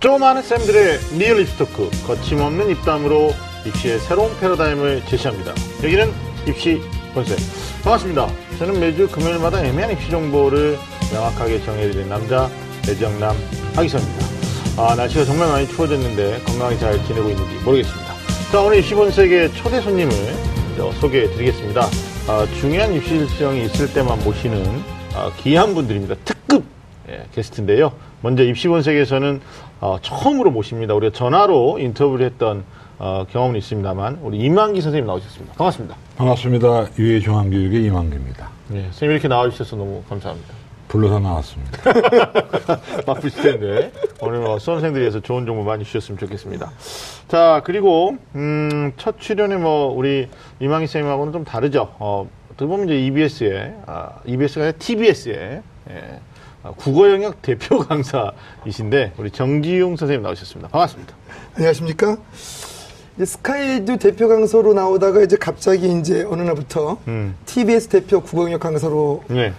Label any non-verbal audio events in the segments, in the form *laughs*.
좀 안다는 쌤들의 리얼 입시 토크 거침없는 입담으로 입시의 새로운 패러다임을 제시합니다. 여기는 입시 본색 반갑습니다. 저는 매주 금요일마다 애매한 입시 정보를 명확하게 정해드리는 남자 배정남 하기선입니다. 아, 날씨가 정말 많이 추워졌는데 건강히 잘 지내고 있는지 모르겠습니다. 자 오늘 입시 본색의 초대 손님을 소개해드리겠습니다. 아, 중요한 입시 일정이 있을 때만 모시는 아, 귀한 분들입니다. 특급 예, 게스트인데요. 먼저 입시본색에서는 어, 처음으로 모십니다. 우리가 전화로 인터뷰를 했던 어, 경험은 있습니다만 우리 이만기 선생님 나오셨습니다. 반갑습니다. 반갑습니다. 유해 중앙교육의 이만기입니다. 네, 선생님 이렇게 나와주셔서 너무 감사합니다. 불러서 나왔습니다. *laughs* 바쁘실 텐데 오늘 뭐 수험생들에서 좋은 정보 많이 주셨으면 좋겠습니다. 자 그리고 음, 첫 출연에 뭐 우리 이만기 선생님하고는 좀 다르죠. 어, 어떻게 보면 이제 EBS에 아, EBS가 아니라 TBS에 예, 아, 국어 영역 대표 *laughs* 강사이신데 우리 정지용 선생님 나오셨습니다. 반갑습니다. 안녕하십니까? 이제 스카이에듀 대표 강사로 나오다가 이제 갑자기 이제 어느 날부터 음. TBS 대표 국어 영역 강사로 네.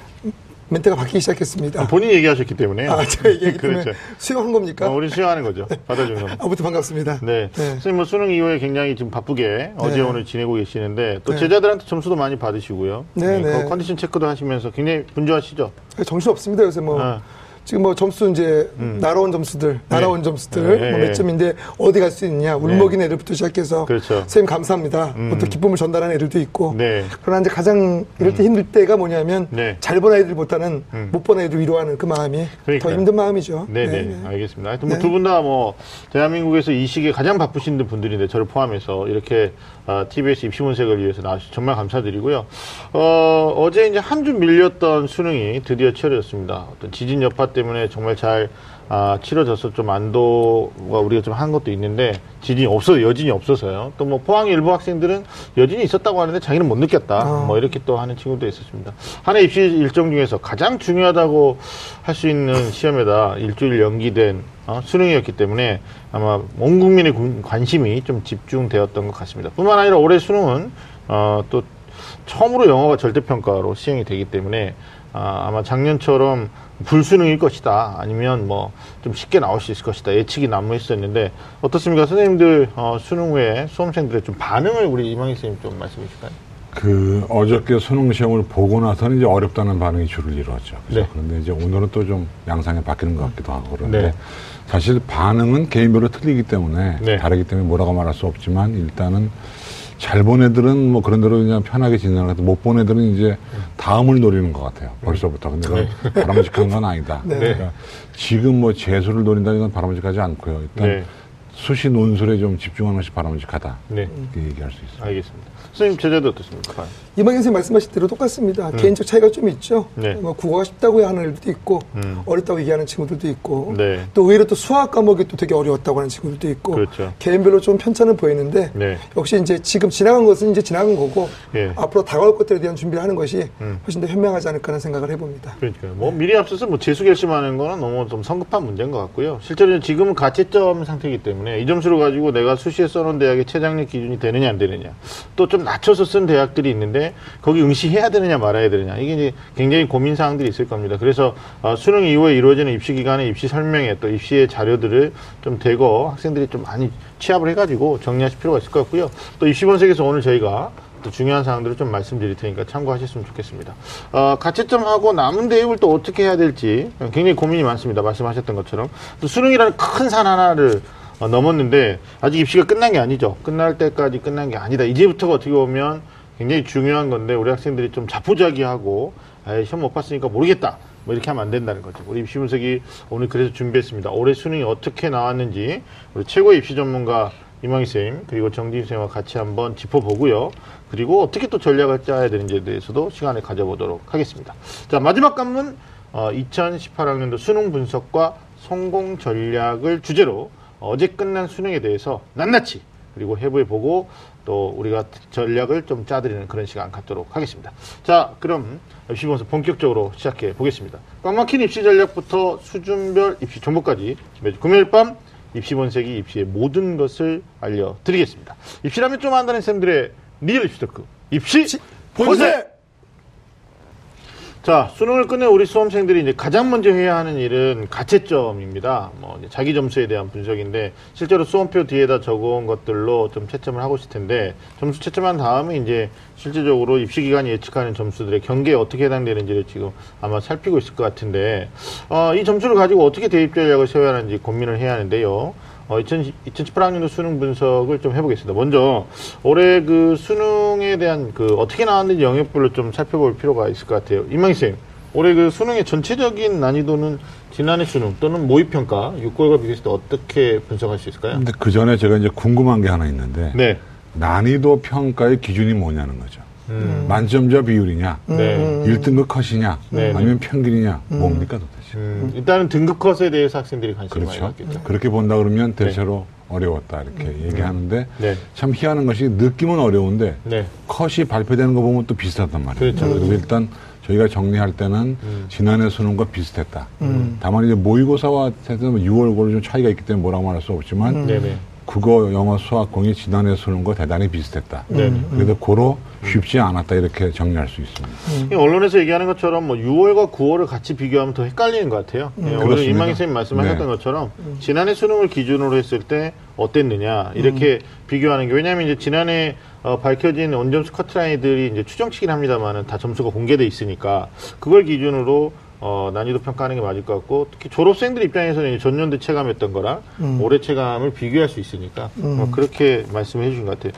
멘트가 바뀌기 시작했습니다. 본인이 얘기하셨기 때문에. 아, 제가 얘기했기 때문에 *laughs* 그렇죠. 수용한 겁니까? 어, 우리 수용하는 거죠. 받아주는 거. 아무튼 반갑습니다. 네. 선생님 뭐 수능 이후에 굉장히 지금 바쁘게 어제 네. 오늘 지내고 계시는데 또 네. 제자들한테 점수도 많이 받으시고요. 네, 네. 그 컨디션 체크도 하시면서 굉장히 분주하시죠. 정신 없습니다 요새 뭐 아. 지금 뭐 점수 이제 날아온 점수들 날아온 점수들 음. 네, 뭐 네. 몇 점인데 어디 갈 수 있냐 울먹이는 애들부터 시작해서 그렇죠. 선생님 감사합니다. 음. 어떤 기쁨을 전달하는 애들도 있고 네. 그러나 이제 가장 이럴 때 힘들 때가 뭐냐면 네. 잘본 아이들보다는 음. 못본 아이들 위로하는 그 마음이 그러니까요. 더 힘든 마음이죠. 네네. 알겠습니다. 하여튼 뭐 네. 두분 다 뭐 대한민국에서 이 시기에 가장 바쁘신 분들인데 저를 포함해서 이렇게 어, TBS 입시문색을 위해서 나와주셔서 정말 감사드리고요. 어, 어제 이제 한 주 밀렸던 수능이 드디어 치러졌습니다. 어떤 지진 여파 때문에 정말 잘 아, 치러져서 좀 안도가 우리가 좀 한 것도 있는데 지진이 없어 여진이 없어서요. 또 뭐 포항 일부 학생들은 여진이 있었다고 하는데 자기는 못 느꼈다. 아. 뭐 이렇게 또 하는 친구도 있었습니다. 한 해 입시 일정 중에서 가장 중요하다고 할 수 있는 시험에다 일주일 연기된 어, 수능이었기 때문에 아마 온 국민의 군- 관심이 좀 집중되었던 것 같습니다. 뿐만 아니라 올해 수능은 어, 또 처음으로 영어가 절대평가로 시행이 되기 때문에 아, 아마 작년처럼 불수능일 것이다 아니면 뭐 좀 쉽게 나올 수 있을 것이다 예측이 난무했었는데 어떻습니까 선생님들 어, 수능 후에 수험생들의 좀 반응을 우리 이망희 선생님 좀 말씀해 주실까요? 그 어저께 수능 시험을 보고 나서는 이제 어렵다는 반응이 주를 이루었죠. 네. 그런데 이제 오늘은 또 좀 양상이 바뀌는 것 같기도 하고 그런데 네. 사실 반응은 개인별로 틀리기 때문에 네. 다르기 때문에 뭐라고 말할 수 없지만 일단은 잘 본 애들은 뭐 그런 대로 그냥 편하게 진행하고 못본 애들은 이제 다음을 노리는 것 같아요. 벌써부터. 근데 그건 *laughs* 바람직한 건 아니다. 네. 그러니까 지금 뭐 재수를 노린다는 건 바람직하지 않고요. 일단 네. 수시 논술에 좀 집중하는 것이 바람직하다. 네 이렇게 얘기할 수 있어요. 알겠습니다. 선생님 제자도 어떻습니까? 이망현 선생님 말씀하신 대로 똑같습니다. 개인적 차이가 좀 있죠. 음. 네. 뭐 국어가 쉽다고 하는 애들도 있고 음. 어렵다고 얘기하는 친구들도 있고 네. 또 의외로 또 수학 과목이 또 되게 어려웠다고 하는 친구들도 있고 그렇죠. 개인별로 좀 편차는 보이는데 네. 역시 이제 지금 지나간 것은 이제 지나간 거고 예. 앞으로 다가올 것들에 대한 준비를 하는 것이 음. 훨씬 더 현명하지 않을까 하는 생각을 해봅니다. 그러니까요. 뭐 미리 앞서서 뭐 재수 결심하는 거는 너무 좀 성급한 문제인 것 같고요. 실제로 지금은 가채점 상태이기 때문에 이 점수를 가지고 내가 수시에 써놓은 대학의 최장력 기준이 되느냐 안 되느냐 또 좀 낮춰서 쓴 대학들이 있는데 거기 응시해야 되느냐 말아야 되느냐 이게 이제 굉장히 고민 사항들이 있을 겁니다. 그래서 어, 수능 이후에 이루어지는 입시 기간의 입시 설명회 또 입시의 자료들을 좀 대거 학생들이 좀 많이 취합을 해가지고 정리하실 필요가 있을 것 같고요. 또 입시 본색에서 오늘 저희가 또 중요한 사항들을 좀 말씀드릴 테니까 참고하셨으면 좋겠습니다. 어, 가채점하고 남은 대입을 또 어떻게 해야 될지 굉장히 고민이 많습니다. 말씀하셨던 것처럼. 또 수능이라는 큰 산 하나를 어, 넘었는데 아직 입시가 끝난 게 아니죠. 끝날 때까지 끝난 게 아니다. 이제부터가 어떻게 보면 굉장히 중요한 건데 우리 학생들이 좀 자포자기하고 아 시험 못 봤으니까 모르겠다. 뭐 이렇게 하면 안 된다는 거죠. 우리 입시 분석이 오늘 그래서 준비했습니다. 올해 수능이 어떻게 나왔는지 우리 최고의 입시 전문가 이망희 쌤 그리고 정진 쌤과 같이 한번 짚어보고요. 그리고 어떻게 또 전략을 짜야 되는지에 대해서도 시간을 가져보도록 하겠습니다. 자 마지막 관문 어, 2018학년도 수능 분석과 성공 전략을 주제로 어제 끝난 수능에 대해서 낱낱이 그리고 해부해 보고 또 우리가 전략을 좀 짜드리는 그런 시간 갖도록 하겠습니다. 자, 그럼 입시 본색 본격적으로 시작해 보겠습니다. 꽉 막힌 입시 전략부터 수준별 입시 정보까지 매주 금요일 밤 입시 본색이 입시의 모든 것을 알려드리겠습니다. 입시라면 좀 안다는 쌤들의 리얼 입시 토크 입시 본색! 자, 수능을 끝낸 우리 수험생들이 이제 가장 먼저 해야 하는 일은 가채점입니다. 뭐 자기 점수에 대한 분석인데 실제로 수험표 뒤에다 적어온 것들로 좀 채점을 하고 있을 텐데 점수 채점한 다음에 이제 실제적으로 입시 기관이 예측하는 점수들의 경계에 어떻게 해당되는지를 지금 아마 살피고 있을 것 같은데 어, 이 점수를 가지고 어떻게 대입 전략을 세워야 하는지 고민을 해야 하는데요. 어, 2010, 2018학년도 수능 분석을 좀 해보겠습니다. 먼저 올해 그 수능에 대한 그 어떻게 나왔는지 영역별로 좀 살펴볼 필요가 있을 것 같아요. 임망희 쌤, 올해 그 수능의 전체적인 난이도는 지난해 수능 또는 모의평가 6개월과 비교했을 때 어떻게 분석할 수 있을까요? 근데 그 전에 제가 이제 궁금한 게 하나 있는데 네. 난이도 평가의 기준이 뭐냐는 거죠. 음. 만점자 비율이냐, 네. 일 1등급 컷이냐, 네, 아니면 평균이냐, 뭡니까 도대체. 음, 일단은 등급 컷에 대해서 학생들이 관심을 많이 그렇죠. 갖겠죠. 그렇게 본다 그러면 대체로 어려웠다 이렇게 얘기하는데 네. 참 희한한 것이 느낌은 어려운데 네. 컷이 발표되는 거 보면 또 비슷하단 말이에요. 그렇죠. 그래서 일단 저희가 정리할 때는 음. 지난해 수능과 비슷했다. 다만 이제 모의고사와 해서 6월고로 좀 차이가 있기 때문에 뭐라고 말할 수 없지만. 국어, 영어, 수학, 공이 지난해 수능과 대단히 비슷했다. 네네. 그래서 고로 쉽지 않았다 이렇게 정리할 수 있습니다. 이 언론에서 얘기하는 것처럼 뭐 6월과 9월을 같이 비교하면 더 헷갈리는 것 같아요. 예, 오늘 그렇습니다. 임망희 선생님 말씀하셨던 네. 것처럼 지난해 수능을 기준으로 했을 때 어땠느냐 이렇게 비교하는 게 왜냐하면 이제 지난해 어, 밝혀진 원점수 커트라인들이 이제 추정치긴 합니다만은 다 점수가 공개돼 있으니까 그걸 기준으로 어, 난이도 평가하는 게 맞을 것 같고 특히 졸업생들 입장에서는 전년도 체감했던 거랑 올해 체감을 비교할 수 있으니까 뭐 그렇게 말씀해 주신 것 같아요.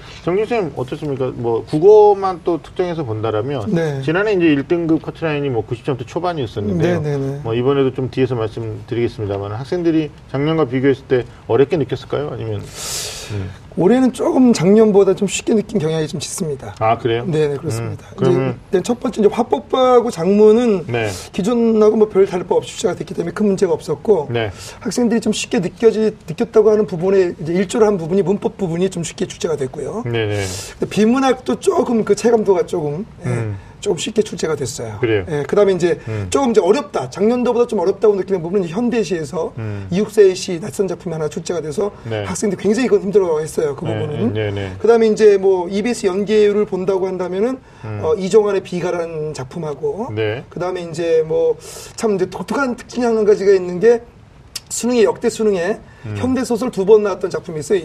쌤 어떻습니까? 뭐 국어만 또 특정해서 본다라면 네. 지난해 이제 1등급 커트라인이 뭐 90점대 초반이었었는데요. 네, 네, 네. 뭐 이번에도 좀 뒤에서 말씀드리겠습니다만 학생들이 작년과 비교했을 때 어렵게 느꼈을까요? 아니면 올해는 조금 작년보다 좀 쉽게 느낀 경향이 좀 짙습니다. 아 그래요? 네, 네, 그렇습니다. 음, 그러면- 이제 첫 번째 이제 화법하고 작문은 네. 기존하고 뭐 별 다를 바 없이 출제가 됐기 때문에 큰 문제가 없었고 네. 학생들이 좀 쉽게 느껴지 느꼈다고 하는 부분에 이제 일조를 한 부분이 문법 부분이 좀 쉽게 출제가 됐고요. 네네. 근데 비문학도 조금 그 체감도가 조금 예, 음. 조금 쉽게 출제가 됐어요. 그래요? 예, 그다음에 이제 음. 조금 이제 어렵다. 작년도보다 좀 어렵다고 느끼는 부분은 현대시에서 음. 이육세의 시 낯선 작품이 하나 출제가 돼서 네. 학생들이 굉장히 그건 힘들어했어요. 그 네, 부분은. 네, 네. 그다음에 이제 뭐 EBS 연계율을 본다고 한다면은 음. 어, 이정환의 비가라는 작품하고 네. 그다음에 이제 뭐 참 이제 독특한 특징이 한 가지가 있는 게 수능의 역대 수능에 음. 현대 소설 두 번 나왔던 작품이 있어요.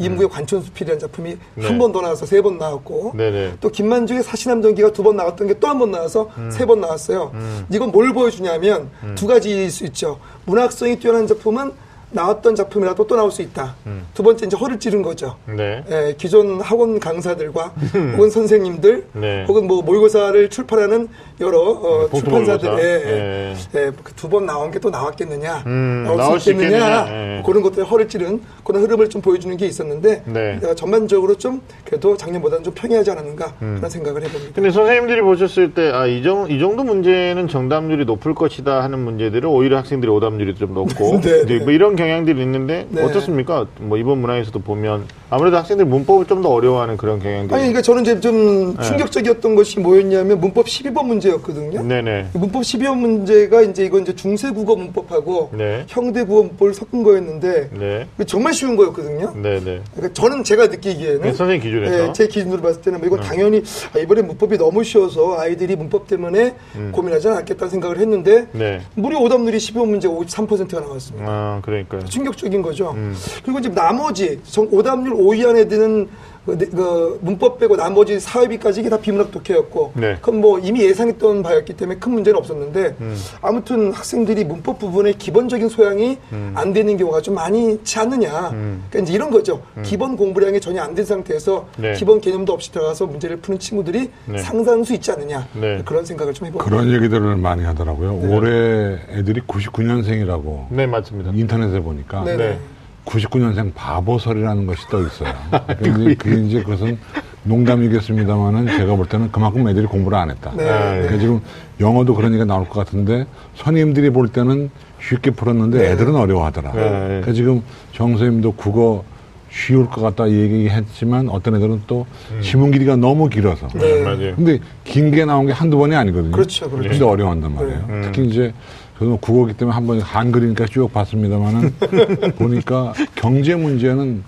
이- 이무의 관촌수필이라는 작품이 네. 한번 더 나와서 세 번 나왔고 네네. 또 김만중의 사시남전기가 두 번 나왔던 게 또 한 번 나와서 음. 세번 나왔어요. 이건 뭘 보여주냐면 두 가지일 수 있죠. 문학성이 뛰어난 작품은 나왔던 작품이라도 또 나올 수 있다. 음. 두 번째 이제 허를 찌른 거죠. 네. 예, 기존 학원 강사들과 *laughs* 혹은 선생님들 네. 혹은 뭐 모의고사를 출판하는 여러 어, 봉투 출판사들의 모의고사. 예, 예, 두번 나온 게 또 나왔겠느냐, 음, 나올, 나올 수수 있겠느냐, 있겠느냐, 예. 그런 것들에 허를 찌른 그런 흐름을 좀 보여주는 게 있었는데 네. 어, 전반적으로 좀 그래도 작년보다는 좀 평이하지 않았는가 음. 그런 생각을 해봅니다. 근데 선생님들이 보셨을 때, 아, 이, 정, 이 정도 문제는 정답률이 높을 것이다 하는 문제들을 오히려 학생들이 오답률이 좀 높고, *laughs* 네, 네. 뭐 이런 경향들이 있는데, 네. 어떻습니까? 뭐 이번 문항에서도 보면, 아무래도 학생들이 문법을 좀 더 어려워하는 그런 경향들이. 아니, 그러니까 저는 이제 좀 네. 충격적이었던 것이 뭐였냐면 문법 12번 문제였거든요. 네네. 문법 12번 문제가 이제 이건 이제 중세 국어 문법하고 네. 형대 국어 문법을 섞은 거였는데 네. 정말 쉬운 거였거든요. 네네. 그러니까 저는 제가 느끼기에는 네, 선생님 기준에서. 네, 제 기준으로 봤을 때는 뭐 이건 당연히 아, 이번에 문법이 너무 쉬워서 아이들이 문법 때문에 고민하지 않았겠다는 생각을 했는데 음. 네. 무려 오답률이 12번 문제가 53%가 나왔습니다. 아, 그러니까 요. 충격적인 거죠. 음. 그리고 이제 나머지 정- 오답률 5위 안에 드는 그, 네, 그 문법 빼고 나머지 4위까지 이게 다 비문학 독해였고 네. 그건 뭐 이미 예상했던 바였기 때문에 큰 문제는 없었는데 음. 아무튼 학생들이 문법 부분에 기본적인 소양이 안 되는 경우가 좀 많지 않느냐. 음. 그러니까 이제 이런 거죠. 기본 공부량이 전혀 안 된 상태에서 네. 기본 개념도 없이 들어가서 문제를 푸는 친구들이 네. 상당수 있지 않느냐. 네. 그런 생각을 좀 해봅니다. 그런 얘기들을 많이 하더라고요. 올해 애들이 99년생이라고 네, 맞습니다. 인터넷에 보니까 네네. 네. 99년생 바보설이라는 것이 떠 있어요. *laughs* 그게, 그게 이제 그것은 농담이겠습니다만은 제가 볼 때는 그만큼 애들이 공부를 안 했다. 네. 그러니까 지금 영어도 그런 얘기가 나올 것 같은데 선생님들이 볼 때는 쉽게 풀었는데 애들은 어려워하더라. 네. 그러니까 지금 정 선생님도 국어 쉬울 것 같다 얘기했지만 어떤 애들은 또 지문 길이가 너무 길어서. 네. 맞아요. 근데 긴 게 나온 게 한두 번이 아니거든요. 그렇죠, 그렇죠. 근데 어려워한단 말이에요. 음. 특히 이제 저는 국어기 때문에 한번 한글이니까 쭉 봤습니다만은 *laughs* 보니까 경제 문제는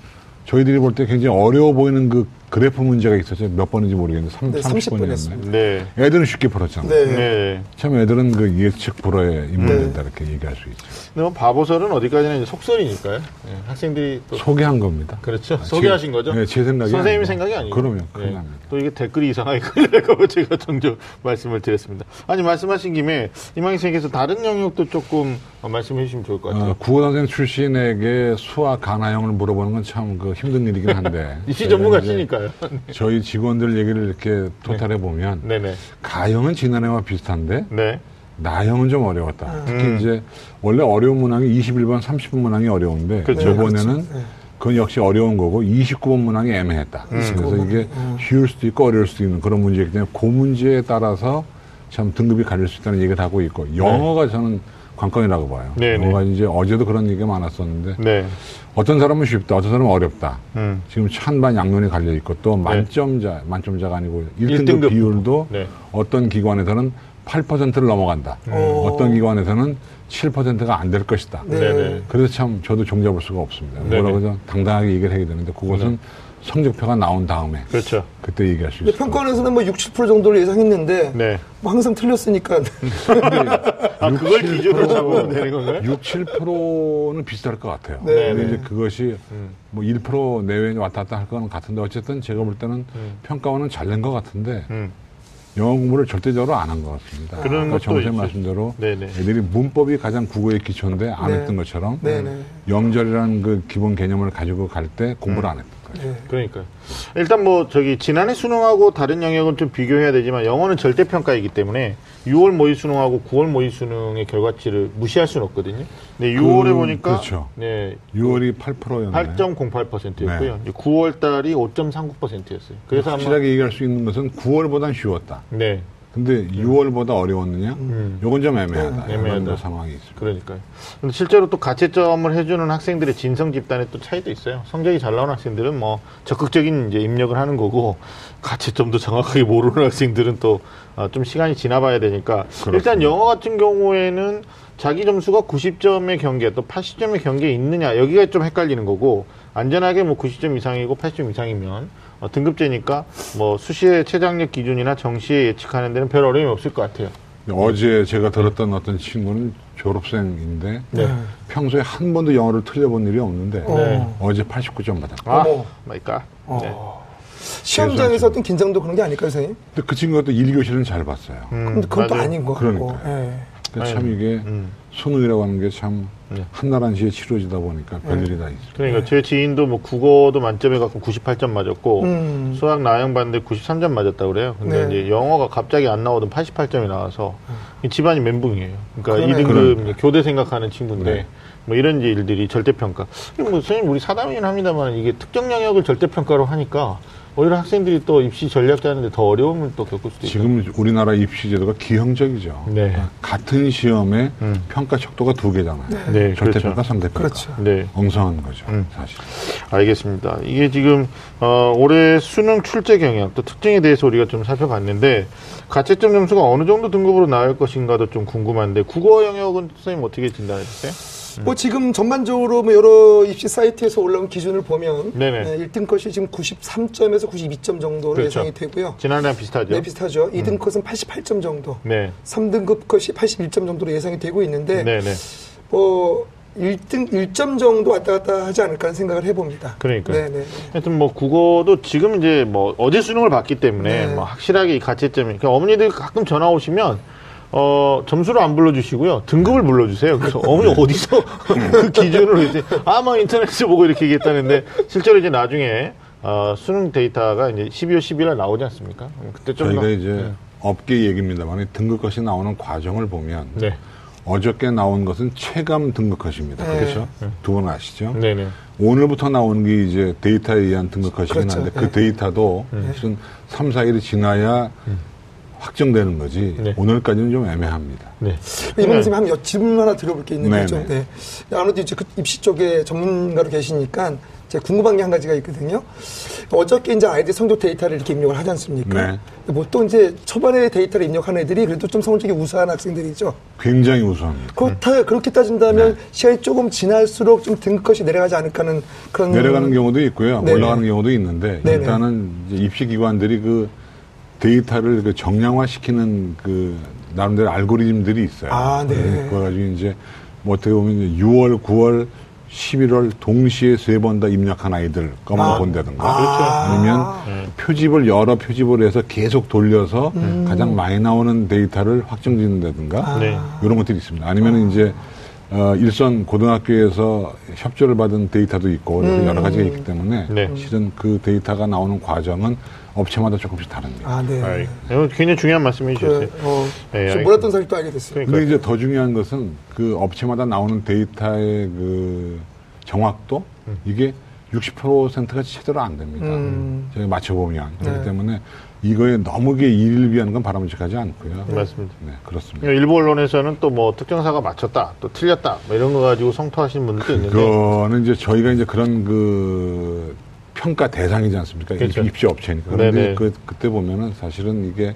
저희들이 볼 때 굉장히 어려워 보이는 그 그래프 문제가 있었죠. 몇 번인지 모르겠는데 삼, 네, 30번이었나요? 30번 네. 애들은 쉽게 풀었잖아요. 네. 네. 참 애들은 그 예측 불허에 인물된다 이렇게 얘기할 수 있죠. 근데 뭐 바보설은 어디까지나 이제 속설이니까요. 네, 학생들이 또 소개한 겁니다. 그렇죠. 아, 소개하신 제- 거죠? 네, 제 생각이 선생님 아니고. 생각이. 그럼요. 큰일 납니다. 또 이게 댓글이 이상하게 걸려고 *laughs* 제가 정정 말씀을 드렸습니다. 아니 말씀하신 김에 이망희 선생님께서 다른 영역도 조금 어, 말씀해 주시면 좋을 것 같아요. 어, 국어선생 출신에게 수학 가나형을 물어보는 건 참 그 힘든 일이긴 한데. *laughs* 저희가 전문가시니까요. *laughs* 저희 직원들 얘기를 이렇게 토탈해 보면 네네. 가형은 지난해와 비슷한데 네. 나형은 좀 어려웠다. 특히 음. 이제 원래 어려운 문항이 21번, 30번 문항이 어려운데 그렇죠. 이번에는 그건 역시 어려운 거고 29번 문항이 애매했다. 음. 그래서 이게 쉬울 수도 있고 어려울 수도 있는 그런 문제이기 때문에 그 문제에 따라서 참 등급이 갈릴 수 있다는 얘기를 하고 있고 영어가 저는 관건이라고 봐요. 네, 네. 영어가 이제 어제도 그런 얘기가 많았었는데 네. 어떤 사람은 쉽다, 어떤 사람은 어렵다. 음. 지금 찬반 양면이 갈려 있고 또 만점자, 만점자가 아니고 1등급, 일등급. 비율도 네. 어떤 기관에서는 8%를 넘어간다. 오. 어떤 기관에서는 7%가 안 될 것이다. 네. 그래서 참 저도 종잡을 수가 없습니다. 뭐라고 해서 당당하게 얘기를 해야 되는데 그것은 성적표가 나온 다음에 그렇죠. 그때 얘기할 수 있어요. 평가원에서는 뭐60% 정도를 예상했는데 네. 뭐 항상 틀렸으니까 *laughs* 아, 그걸 기준으로 잡으면 되는 건가요? 6, 7%는 비슷할 것 같아요. 네, 근데 네. 이제 그것이 뭐1% 내외 왔다 갔다 할 거는 같은데 어쨌든 제가 볼 때는 평가원은 잘 낸 것 같은데 음. 영어 공부를 절대적으로 안 한 것 같습니다. 그런 것도 정 선생 있죠. 말씀대로 네네. 애들이 문법이 가장 국어의 기초인데 안 네. 했던 것처럼 네네. 영절이라는 그 기본 개념을 가지고 갈 때 공부를 안 했던 거예요. 네. 그러니까요. 일단 뭐 저기 지난해 수능하고 다른 영역은 좀 비교해야 되지만 영어는 절대 평가이기 때문에 6월 모의 수능하고 9월 모의 수능의 결과치를 무시할 수는 없거든요. 근데 6월에 그, 보니까 그렇죠. 네. 6월이 8%였는데 8.08%였고요. 9월 달이 5.39%였어요. 그래서 아마 확실하게 얘기할 수 있는 것은 9월보단 쉬웠다. 네. 근데 6월보다 어려웠느냐? 음. 요건 좀 애매하다. 네, 애매하다. 이런 상황이 있습니다. 그러니까요. 근데 실제로 또 가채점을 해주는 학생들의 진성 집단에 또 차이도 있어요. 성적이 잘 나오는 학생들은 뭐 적극적인 이제 입력을 하는 거고 가채점도 정확하게 모르는 학생들은 또 좀 시간이 지나봐야 되니까 일단 영어 같은 경우에는 자기 점수가 90점의 경계 또 80점의 경계에 있느냐 여기가 좀 헷갈리는 거고 안전하게 뭐 90점 이상이고 80점 이상이면 어, 등급제니까 뭐 수시의 최장력 기준이나 정시에 예측하는 데는 별 어려움이 없을 것 같아요. 어제 제가 들었던 어떤 친구는 졸업생인데 네. 평소에 한 번도 영어를 틀려본 일이 없는데 네. 어제 89점 받았다. 아. 마이까. 네. 시험장에서 어떤 긴장도 그런 게 아닐까요, 선생님? 근데 그 친구가 또 1교시는 잘 봤어요. 음, 근데 그건 또 맞아요. 아닌 것 같고. 그러니까요. 예. 그러니까 참 이게 음. 수능이라고 하는 게참 네. 한나라한시에 치러지다 보니까 별일이 다 있어요. 그러니까 제 지인도 뭐 국어도 만점에 갖고 98점 맞았고 음. 수학 나영 봤는데 93점 맞았다 그래요. 근데 네. 이제 영어가 갑자기 안 나오던 88점이 나와서 이 집안이 멘붕이에요. 그러니까 그러네요. 2등급 이제 교대 생각하는 친구인데 네. 뭐 이런 일들이 절대평가. 뭐 선생님 우리 사담이긴 합니다만 이게 특정 영역을 절대평가로 하니까 오히려 학생들이 또 입시 전략 짜는데 더 어려움을 또 겪을 수도 있어요. 지금 우리나라 입시 제도가 기형적이죠. 네. 같은 시험에 음. 평가 척도가 두 개잖아요. 네, 절대평가, 그렇죠. 상대평가. 그렇죠. 네. 엉성한 거죠, 음. 사실. 알겠습니다. 이게 지금 어, 올해 수능 출제 경향 또 특징에 대해서 우리가 좀 살펴봤는데 가채점 점수가 어느 정도 등급으로 나올 것인가도 좀 궁금한데 국어 영역은 선생님 어떻게 진단해 주세요? 뭐 지금 전반적으로 뭐 여러 입시 사이트에서 올라온 기준을 보면 네네. 네, 1등 컷이 지금 93점에서 92점 정도로 그렇죠. 예상이 되고요. 지난해랑 비슷하죠? 네, 비슷하죠. 2등 컷은 88점 정도, 네. 3등급 컷이 81점 정도로 예상이 되고 있는데 네, 네. 뭐 1등 1점 정도 왔다 갔다 하지 않을까 하는 생각을 해봅니다. 그러니까요. 네, 네. 하여튼 뭐 국어도 지금 이제 뭐 어제 수능을 봤기 때문에 네. 뭐 확실하게 이 가채점이 그러니까 어머니들 가끔 전화 오시면 어 점수를 안 불러주시고요 등급을 불러주세요. 그래서 어머니 어디서 *laughs* 그 기준으로 이제 아마 인터넷에서 보고 이렇게 얘기했다는데 실제로 이제 나중에 어, 수능 데이터가 이제 12월 10일에 나오지 않습니까? 음, 그때 좀 저희가 더- 이제 업계 얘기입니다만 등급컷이 나오는 과정을 보면 네. 어저께 나온 것은 체감 등급컷입니다. 네. 그렇죠? 두 분 아시죠? 네네. 오늘부터 나오는 게 이제 데이터에 의한 등급컷이긴 그렇죠. 한데 그 네. 데이터도 무슨 3, 4일이 지나야 확정되는 거지 네. 오늘까지는 좀 애매합니다. 네. 이번 선생님 한번 질문 하나 드려볼 게 있는데 네, 좀 네. 네. 아무래도 이제 그 입시 쪽에 전문가로 계시니까 제가 궁금한 게 한 가지가 있거든요. 어저께 이제 아이들 성적 데이터를 이렇게 입력을 하지 않습니까? 네. 보통 이제 초반에 데이터를 입력한 애들이 그래도 좀 성적이 우수한 학생들이죠. 굉장히 우수합니다. 그렇다, 그렇게 따진다면 네. 시간이 조금 지날수록 좀 등급컷이 내려가지 않을까 하는 그런. 내려가는 경우도 있고요. 네네. 올라가는 경우도 있는데 네네. 일단은 이제 입시 기관들이 그 데이터를 그 정량화시키는 그 나름대로 알고리즘들이 있어요. 아, 네. 그거 가지고 이제 뭐 어떻게 보면 이제 6월, 9월, 11월 동시에 세 번 다 입력한 아이들 것만 아. 본다든가 아. 아니면 표집을 여러 표집을 해서 계속 돌려서 음. 가장 많이 나오는 데이터를 확정 짓는다든가 네. 이런 것들이 있습니다. 아니면 이제 어, 일선 고등학교에서 협조를 받은 데이터도 있고 음. 여러 가지가 있기 때문에 네. 실은 그 데이터가 나오는 과정은 업체마다 조금씩 다릅니다. 아, 네. 아이, 이거 굉장히 중요한 말씀해 주셨어요. 그, 어, 네, 좀 몰랐던 사실 또 알게 됐어요. 그러니까 근데 이제 더 중요한 것은 그 업체마다 나오는 데이터의 그 정확도 이게 60%가 제대로 안 됩니다. 음. 저희 맞춰보면 그렇기 네. 때문에 이거에 너무 게 일을 위하는 건 바람직하지 않고요. 맞습니다. 네, 그렇습니다. 일부 언론에서는 또 뭐 특정사가 맞췄다, 또 틀렸다, 뭐 이런 거 가지고 성토하시는 분들도 있는데. 그거는 이제 저희가 이제 그런 그 평가 대상이지 않습니까? 그렇죠. 입시 업체니까. 그런데 네네. 그, 그때 보면은 사실은 이게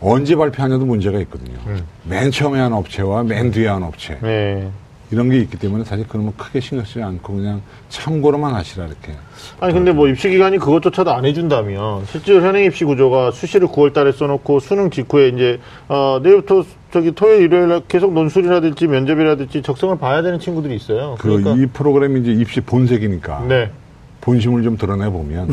언제 발표하냐도 문제가 있거든요. 음. 맨 처음에 한 업체와 맨 뒤에 한 업체. 네. 이런 게 있기 때문에 사실 그런 거 크게 신경 쓰지 않고 그냥 참고로만 하시라 이렇게. 아니 근데 뭐 입시기관이 그것조차도 안 해준다면 실제로 현행 입시 구조가 수시를 9월달에 써놓고 수능 직후에 이제 어 내일부터 저기 토요일 일요일 계속 논술이라든지 면접이라든지 적성을 봐야 되는 친구들이 있어요. 그이 프로그램이 이제 입시 본색이니까 네. 본심을 좀 드러내 보면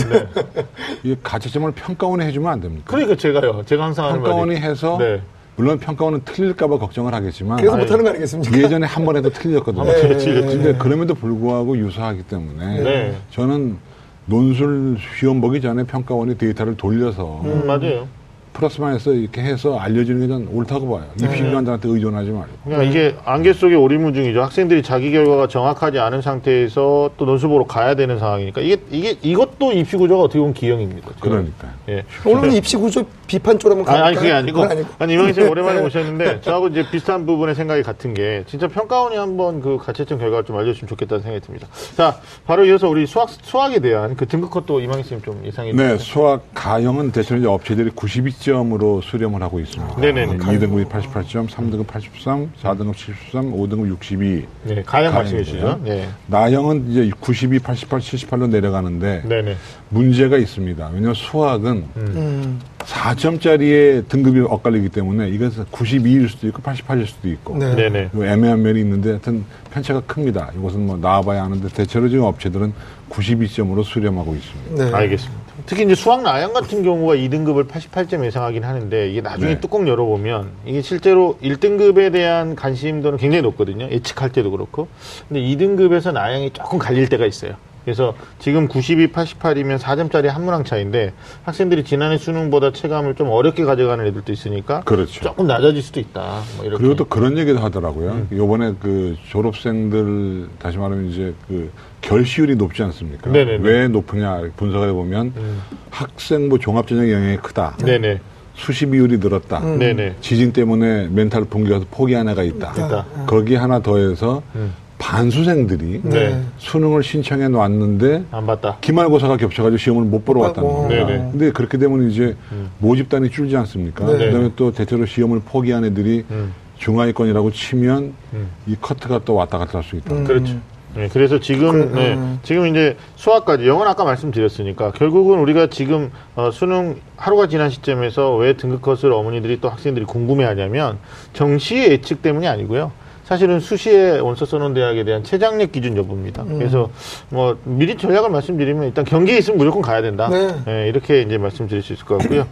이 가채점을 평가원이 해주면 안 됩니까? 그러니까 제가요. 제가 항상 하는 평가원이 말이 해서 네. 물론 평가원은 틀릴까봐 걱정을 하겠지만 그래서 못하는 거 아니겠습니까? 예전에 한 번에도 틀렸거든요. 네, 틀렸죠. 근데 그럼에도 불구하고 유사하기 때문에 네. 저는 논술 시험 보기 전에 평가원이 데이터를 돌려서 음, 맞아요. 플러스 마이너스 이렇게 해서 알려주는 게 전 옳다고 봐요. 입시기관들한테 의존하지 말고. 그러니까 이게 안개 속의 오리무중이죠. 학생들이 자기 결과가 정확하지 않은 상태에서 또 논술 보러 가야 되는 상황이니까 이게 이게 이것도 입시 구조가 어떻게 보면 기형입니다. 그러니까. 예. 오늘은 입시 구조 비판 쪽으로 한번 가볼까요? 아니 그게 아니고 아니고. 아니 이명희 쌤 오랜만에 *laughs* 오셨는데 저하고 이제 비슷한 부분의 생각이 같은 게 진짜 평가원이 한번 그 가채점 결과를 좀 알려주면 좋겠다는 생각이 듭니다. 자 바로 이어서 우리 수학 수학에 대한 그 등급 컷도 이명희 쌤좀 예상해 네, 주세요. 수학 가형은 대체로 이제 업체들이 92 점으로 수렴을 하고 있습니다. 네네네. 2등급이 88점, 3등급 83, 4등급 73, 5등급 62. 네 가양 말씀해. 가양이고요. 네, 나형은 이제 92, 88, 78로 내려가는데 네네. 문제가 있습니다. 왜냐하면 수학은 음, 4점짜리의 등급이 엇갈리기 때문에 이것은 92일 수도 있고 88일 수도 있고 네. 네네. 요 애매한 면이 있는데 하여튼 편차가 큽니다. 이것은 뭐 나와봐야 하는데 대체로 지금 업체들은 92점으로 수렴하고 있습니다. 네. 알겠습니다. 특히 이제 수학 나양 같은 경우가 2등급을 88점 예상하긴 하는데 이게 나중에 네. 뚜껑 열어보면 이게 실제로 1등급에 대한 관심도는 굉장히 높거든요. 예측할 때도 그렇고. 근데 2등급에서 나양이 조금 갈릴 때가 있어요. 그래서 지금 92, 88이면 4점짜리 한 문항 차인데 학생들이 지난해 수능보다 체감을 좀 어렵게 가져가는 애들도 있으니까 그렇죠. 조금 낮아질 수도 있다. 뭐 이렇게. 그리고 또 그런 얘기도 하더라고요. 요번에 그 졸업생들 다시 말하면 이제 그 결시율이 높지 않습니까? 네네네. 왜 높으냐 분석을 해보면 음. 학생부 종합전형 영향이 크다. 네네. 수시 비율이 늘었다. 네네. 지진 때문에 멘탈 붕괴해서 포기한 애가 있다. 있다. 거기 하나 더해서 음. 반수생들이 네. 수능을 신청해 놨는데 안 봤다. 기말고사가 겹쳐가지고 시험을 못 보러 못 왔다는. 거예요. 네네. 근데 그렇게 되면 이제 모집단이 줄지 않습니까? 네. 그다음에 또 대체로 시험을 포기한 애들이 음. 중하위권이라고 치면 음. 이 커트가 또 왔다 갔다 할 수 있다. 음. 그렇죠. 네, 그래서 지금 그, 네, 음. 지금 이제 수학까지 영어는 아까 말씀드렸으니까 결국은 우리가 지금 어, 수능 하루가 지난 시점에서 왜 등급 컷을 어머니들이 또 학생들이 궁금해하냐면 정시의 예측 때문이 아니고요. 사실은 수시에 원서 써놓은 대학에 대한 최장력 기준 여부입니다. 음. 그래서 뭐 미리 전략을 말씀드리면 일단 경기에 있으면 무조건 가야 된다. 네. 네, 이렇게 이제 말씀드릴 수 있을 것 같고요.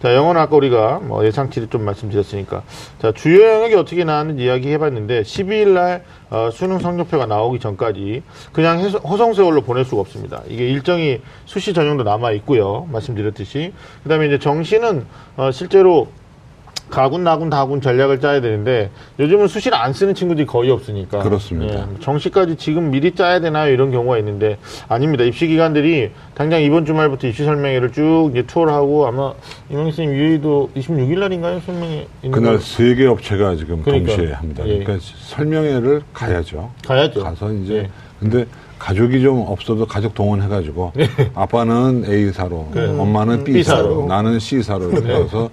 자, 영어는 아까 우리가 뭐 예상치를 좀 말씀드렸으니까. 자, 주요 영역이 어떻게 나왔는지 이야기 해봤는데, 12일 날 어, 수능 성적표가 나오기 전까지 그냥 해서- 허송세월로 보낼 수가 없습니다. 이게 일정이 수시 전형도 남아 있고요. 말씀드렸듯이. 그 다음에 이제 정시는 어, 실제로 가군, 나군, 다군 전략을 짜야 되는데 요즘은 수시를 안 쓰는 친구들이 거의 없으니까. 그렇습니다. 예, 정시까지 지금 미리 짜야 되나요? 이런 경우가 있는데 아닙니다. 입시 기관들이 당장 이번 주말부터 입시 설명회를 쭉 이제 투어를 하고 아마 이명희 선생님 유의도 26일 날인가요? 설명회 그날 거? 세개 업체가 지금 그러니까. 동시에 합니다. 예. 그러니까 설명회를 가야죠. 가야죠. 가서 이제 예. 근데 가족이 좀 없어도 가족 동원해가지고 아빠는 A사로, 엄마는 네. 음, B사로. B사로, 나는 C사로 이렇게 해서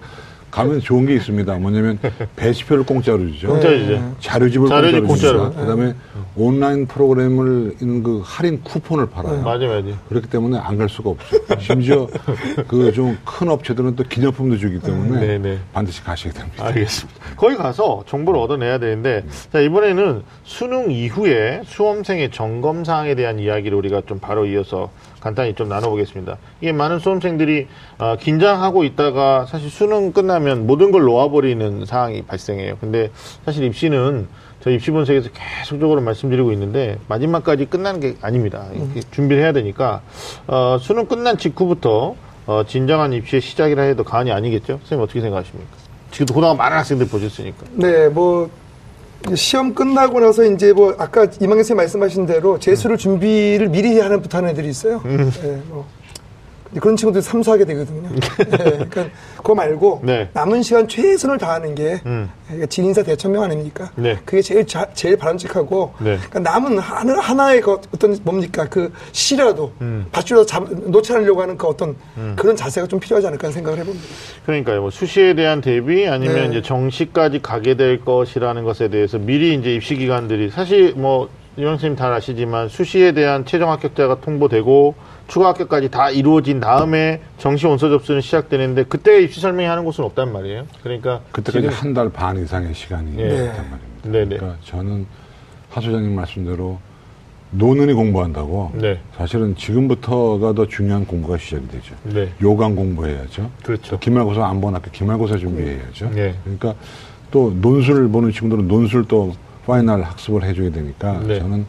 가면 좋은 게 있습니다. 뭐냐면 배치표를 공짜로 주죠. 공짜로 주죠. 자료집을 자료집 공짜로 공짜로. 줍니다. 그다음에 온라인 프로그램을 있는 그 할인 쿠폰을 팔아요. 맞아, 맞아. 그렇기 때문에 안 갈 수가 없어요. 심지어 그 좀 큰 업체들은 또 기념품도 주기 때문에 네, 네. 반드시 가시게 됩니다. 알겠습니다. 거기 가서 정보를 얻어내야 되는데, 자, 이번에는 수능 이후에 수험생의 점검 사항에 대한 이야기를 우리가 좀 바로 이어서 간단히 좀 나눠보겠습니다. 이게 많은 수험생들이 어, 긴장하고 있다가 사실 수능 끝나면 모든 걸 놓아버리는 상황이 발생해요. 근데 사실 입시는 저 입시 분석에서 계속적으로 말씀드리고 있는데 마지막까지 끝나는 게 아닙니다. 이렇게 준비를 해야 되니까 어, 수능 끝난 직후부터 어, 진정한 입시의 시작이라 해도 과언이 아니겠죠? 선생님 어떻게 생각하십니까? 지금도 그동안 많은 학생들 보셨으니까. 네, 뭐 시험 끝나고 나서 이제 뭐 아까 이망현 선생님 말씀하신 대로 재수를 준비를 미리 하는 부탁하는 애들이 있어요. 음. 네, 뭐 그런 친구들이 삼수하게 되거든요. *laughs* 네, 그러니까 그거 말고 네. 남은 시간 최선을 다하는 게 음. 그러니까 진인사 대천명 아닙니까? 네. 그게 제일 자- 제일 바람직하고 네. 그러니까 남은 하나, 하나의 그 어떤 뭡니까 그 시라도 음. 밧줄로 않으려고 하는 그 어떤 그런 자세가 좀 필요하지 않을까 생각을 해봅니다. 그러니까요. 뭐 수시에 대한 대비 아니면 네. 이제 정시까지 가게 될 것이라는 것에 대해서 미리 이제 입시 기관들이 사실 뭐 이영 선생님 다 아시지만 수시에 대한 최종 합격자가 통보되고 추가 합격까지 다 이루어진 다음에 정시 원서 접수는 시작되는데 그때 입시 설명회 하는 곳은 없단 말이에요. 그러니까 그때까지 한 달 반 이상의 시간이 네. 있단 말입니다. 네네. 그러니까 저는 하 소장님 말씀대로 노느니 공부한다고 네. 사실은 지금부터가 더 중요한 공부가 시작이 되죠. 네. 요강 공부해야죠. 그렇죠. 기말고사 안 본 학교 기말고사 준비해야죠. 네. 그러니까 또 논술 보는 친구들은 논술 또 final 학습을 해줘야 되니까 네. 저는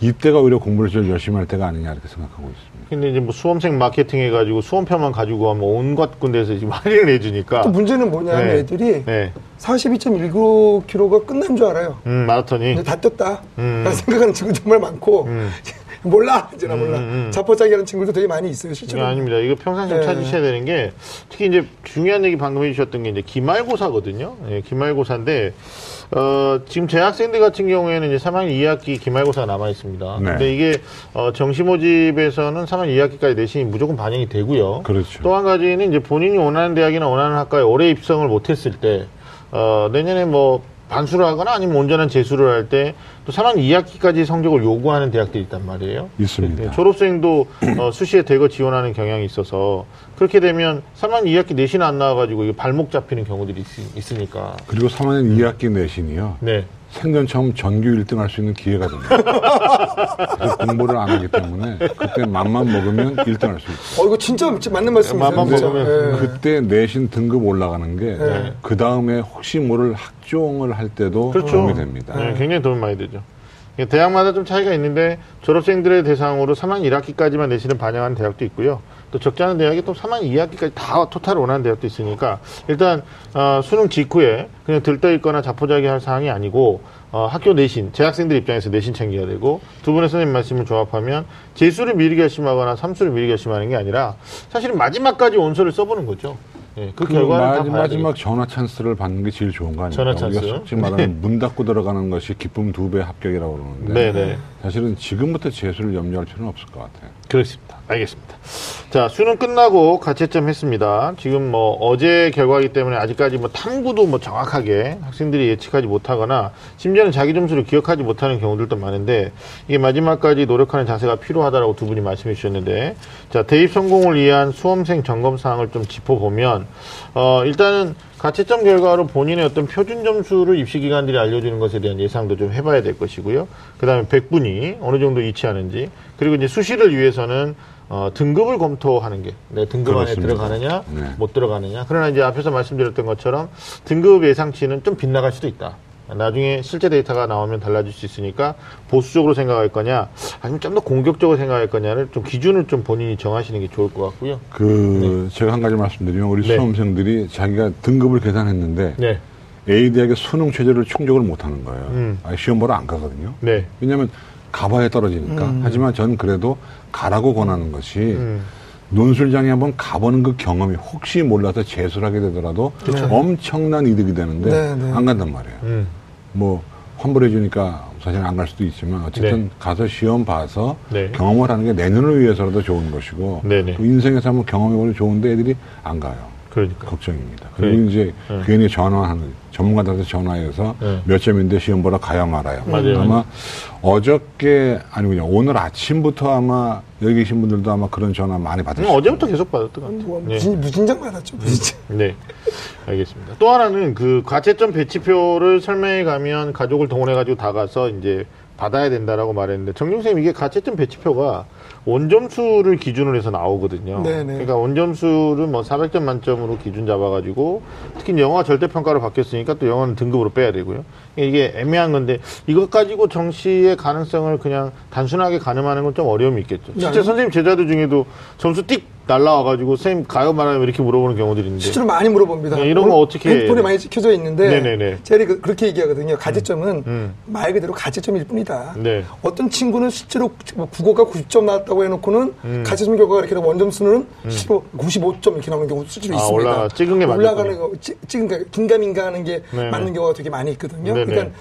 이때가 오히려 공부를 제일 열심히 할 때가 아니냐 이렇게 생각하고 있습니다. 근데 이제 뭐 수험생 마케팅 해가지고 수험표만 가지고 하면 온갖 군데에서 지금 *laughs* 할인을 해주니까. 또 문제는 뭐냐면 네. 애들이 네. 42.19km가 끝난 줄 알아요. 음, 마라톤이. 다 떴다. 음. 라는 생각하는 친구 정말 많고 음. *laughs* 몰라 이제나 몰라 음, 음. 자포자기 하는 친구도 되게 많이 있어요 실제로. 아닙니다. 이거 평상시에 네. 찾으셔야 되는 게 특히 이제 중요한 얘기 방금 해주셨던 게 이제 기말고사거든요. 예, 기말고사인데 어, 지금 제 학생들 같은 경우에는 이제 3학년 2학기 기말고사가 남아 있습니다. 네. 근데 이게 어, 정시 모집에서는 3학년 2학기까지 내신이 무조건 반영이 되고요. 그렇죠. 또 한 가지는 이제 본인이 원하는 대학이나 원하는 학과에 올해 입성을 못했을 때 어, 내년에 뭐 반수를 하거나 아니면 온전한 재수를 할 때또 3학년 2학기까지 성적을 요구하는 대학들이 있단 말이에요. 있습니다. 네, 졸업생도 어, *clears throat* 수시에 대거 지원하는 경향이 있어서 그렇게 되면 3학년 2학기 내신 안 나와가지고 발목 잡히는 경우들이 있, 으니까 그리고 3학년 2학기 내신이요. 네. 생전 처음 전교 1등 할 수 있는 기회가 됩니다. 그래서 공부를 안 하기 때문에 그때 맘만 먹으면 1등 할 수 있어요. 어 이거 진짜 맞는 말씀이세요. 맘만. 먹으면 예. 그때 내신 등급 올라가는 게 네. 그 다음에 혹시 모를 학종을 할 때도 그렇죠. 도움이 됩니다. 네, 굉장히 도움이 많이 되죠. 예, 대학마다 좀 차이가 있는데 졸업생들의 대상으로 3학년 1학기까지만 내신을 반영하는 대학도 있고요. 또 적지 않은 대학이 또 3학년 2학기까지 다 토탈을 원하는 대학도 있으니까 일단 어, 수능 직후에 그냥 들떠 있거나 자포자기 할 사항이 아니고 어, 학교 내신, 재학생들 입장에서 내신 챙겨야 되고 두 분의 선생님 말씀을 조합하면 재수를 미리 결심하거나 삼수를 미리 결심하는 게 아니라 사실은 마지막까지 원서를 써보는 거죠. 예, 그, 그 결과는 마지, 마지막 되겠죠. 전화 찬스를 받는 게 제일 좋은 거 아닙니까? 전화 찬스. 우리가 솔직히 말하면 문 닫고 들어가는 것이 기쁨 두 배 합격이라고 그러는데 네네. 사실은 지금부터 재수를 염려할 필요는 없을 것 같아요. 그렇습니다. 알겠습니다. 자, 수능 끝나고 가채점 했습니다. 지금 뭐 어제 결과이기 때문에 아직까지 뭐 탐구도 뭐 정확하게 학생들이 예측하지 못하거나 심지어는 자기 점수를 기억하지 못하는 경우들도 많은데 이게 마지막까지 노력하는 자세가 필요하다라고 두 분이 말씀해 주셨는데 자, 대입 성공을 위한 수험생 점검 사항을 좀 짚어보면 어, 일단은 가채점 결과로 본인의 어떤 표준 점수를 입시 기관들이 알려주는 것에 대한 예상도 좀 해봐야 될 것이고요. 그 다음에 백분이 어느 정도 이치하는지, 그리고 이제 수시를 위해서는 어, 등급을 검토하는 게, 내 등급 안에 그렇습니다. 들어가느냐, 네. 못 들어가느냐. 그러나 이제 앞에서 말씀드렸던 것처럼 등급 예상치는 좀 빗나갈 수도 있다. 나중에 실제 데이터가 나오면 달라질 수 있으니까 보수적으로 생각할 거냐, 아니면 좀 더 공격적으로 생각할 거냐를 좀 기준을 좀 본인이 정하시는 게 좋을 것 같고요. 그 제가 한 가지 말씀드리면 우리 네. 수험생들이 자기가 등급을 계산했는데 네, A 대학의 수능 최저를 충족을 못 하는 거예요. 음. 아, 시험 보러 안 가거든요. 네, 왜냐하면 가봐야 떨어지니까. 하지만 전 그래도 가라고 권하는 것이 음. 논술장에 한번 가보는 그 경험이 혹시 몰라서 재수를 하게 되더라도 엄청난 이득이 되는데 네, 네. 안 간단 말이에요. 음, 뭐 환불해 주니까 사실 안 갈 수도 있지만 어쨌든 네. 가서 시험 봐서 네. 경험을 하는 게 내년을 위해서라도 좋은 것이고 네네. 또 인생에서 한번 경험해 보면 좋은데 애들이 안 가요. 그러니까. 걱정입니다. 그리고 네. 이제 네. 괜히 전화하는 전문가들한테 전화해서 네. 몇 점인데 시험 보러 가야 말아요. 맞아요. 아마 어저께 아니군요. 오늘 아침부터 아마 여기 계신 분들도 아마 그런 전화 많이 음, 받으셨어요. 어제부터 계속 받았던 것뭐 같아요. 네. 무진, 무진장 받았죠, 무진장. 네. 알겠습니다. 또 하나는 그 과채점 배치표를 설명해 가면 가족을 동원해 가지고 다 가서 이제 받아야 된다라고 말했는데 정용쌤 이게 가채점 배치표가 원점수를 기준으로 해서 나오거든요. 네네. 그러니까 원점수를 뭐 400점 만점으로 기준 잡아가지고 특히 영어가 절대평가로 바뀌었으니까 또 영어는 등급으로 빼야 되고요. 이게 애매한 건데 이것 가지고 정시의 가능성을 그냥 단순하게 가늠하는 건 좀 어려움이 있겠죠. 네, 실제 아니- 선생님 제자들 중에도 점수 띡 날라와가지고 선생님 가요 말아요 이렇게 물어보는 경우들이 있는데 실제로 많이 물어봅니다. 네, 이런 거 오늘 어떻게 핸드폰에 많이 찍혀져 있는데 네네네. 제가 그- 그렇게 얘기하거든요. 가채점은 음. 말 그대로 가채점일 뿐이다. 네. 어떤 친구는 실제로 뭐 국어가 90점 나왔다고 해놓고는 음. 가채점 결과가 이렇게 원점 수는 실제로 95점 이렇게 나오는 경우도 실제로 아, 있습니다. 올라가- 찍은 게 올라가는. 거, 찍- 찍은 게 긴가민가 하는 게 네네. 맞는 경우가 되게 많이 있거든요. 네네. 그러니까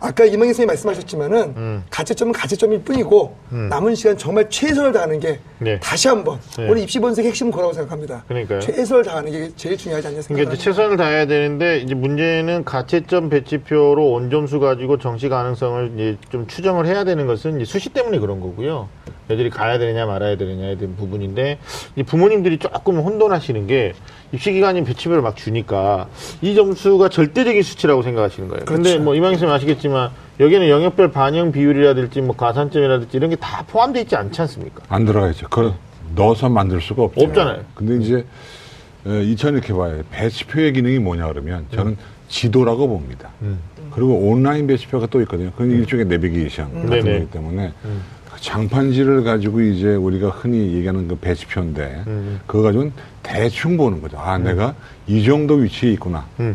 아까 이망희 선생님이 말씀하셨지만은 음. 가채점은 가채점일 뿐이고 남은 시간 정말 최선을 다하는 게 네. 다시 한번 네. 오늘 입시 번색 핵심은 그라고 생각합니다. 그러니까요. 최선을 다하는 게 제일 중요하지 않냐 그러니까 생각합니다. 이제 최선을 다해야 되는데 이제 문제는 가채점 배치표로 원점수 가지고 정시 가능성을 이제 좀 추정을 해야 되는 것은 수시 때문에 그런 거고요. 애들이 가야 되느냐 말아야 되느냐에 대한 부분인데 이 부모님들이 조금 혼돈하시는 게 입시 기간인 배치표를 막 주니까 이 점수가 절대적인 수치라고 생각하시는 거예요. 근데 그렇죠. 뭐 이망희 선생님 아시겠지만 여기는 영역별 반영 비율이라든지 뭐 가산점이라든지 이런 게 다 포함되어 있지 않지 않습니까? 안 들어가 있죠. 그걸 넣어서 만들 수가 없죠. 없잖아요. 근데 이제 에, 이천 이렇게 봐요. 배치표의 기능이 뭐냐 그러면 저는 지도라고 봅니다. 음. 그리고 온라인 배치표가 또 있거든요. 그건 일종의 내비게이션 같은 네네. 거기 때문에 음. 그 장판지를 가지고 이제 우리가 흔히 얘기하는 그 배치표인데 음. 그거 가지고는 대충 보는 거죠. 아, 내가 이 정도 위치에 있구나. 음.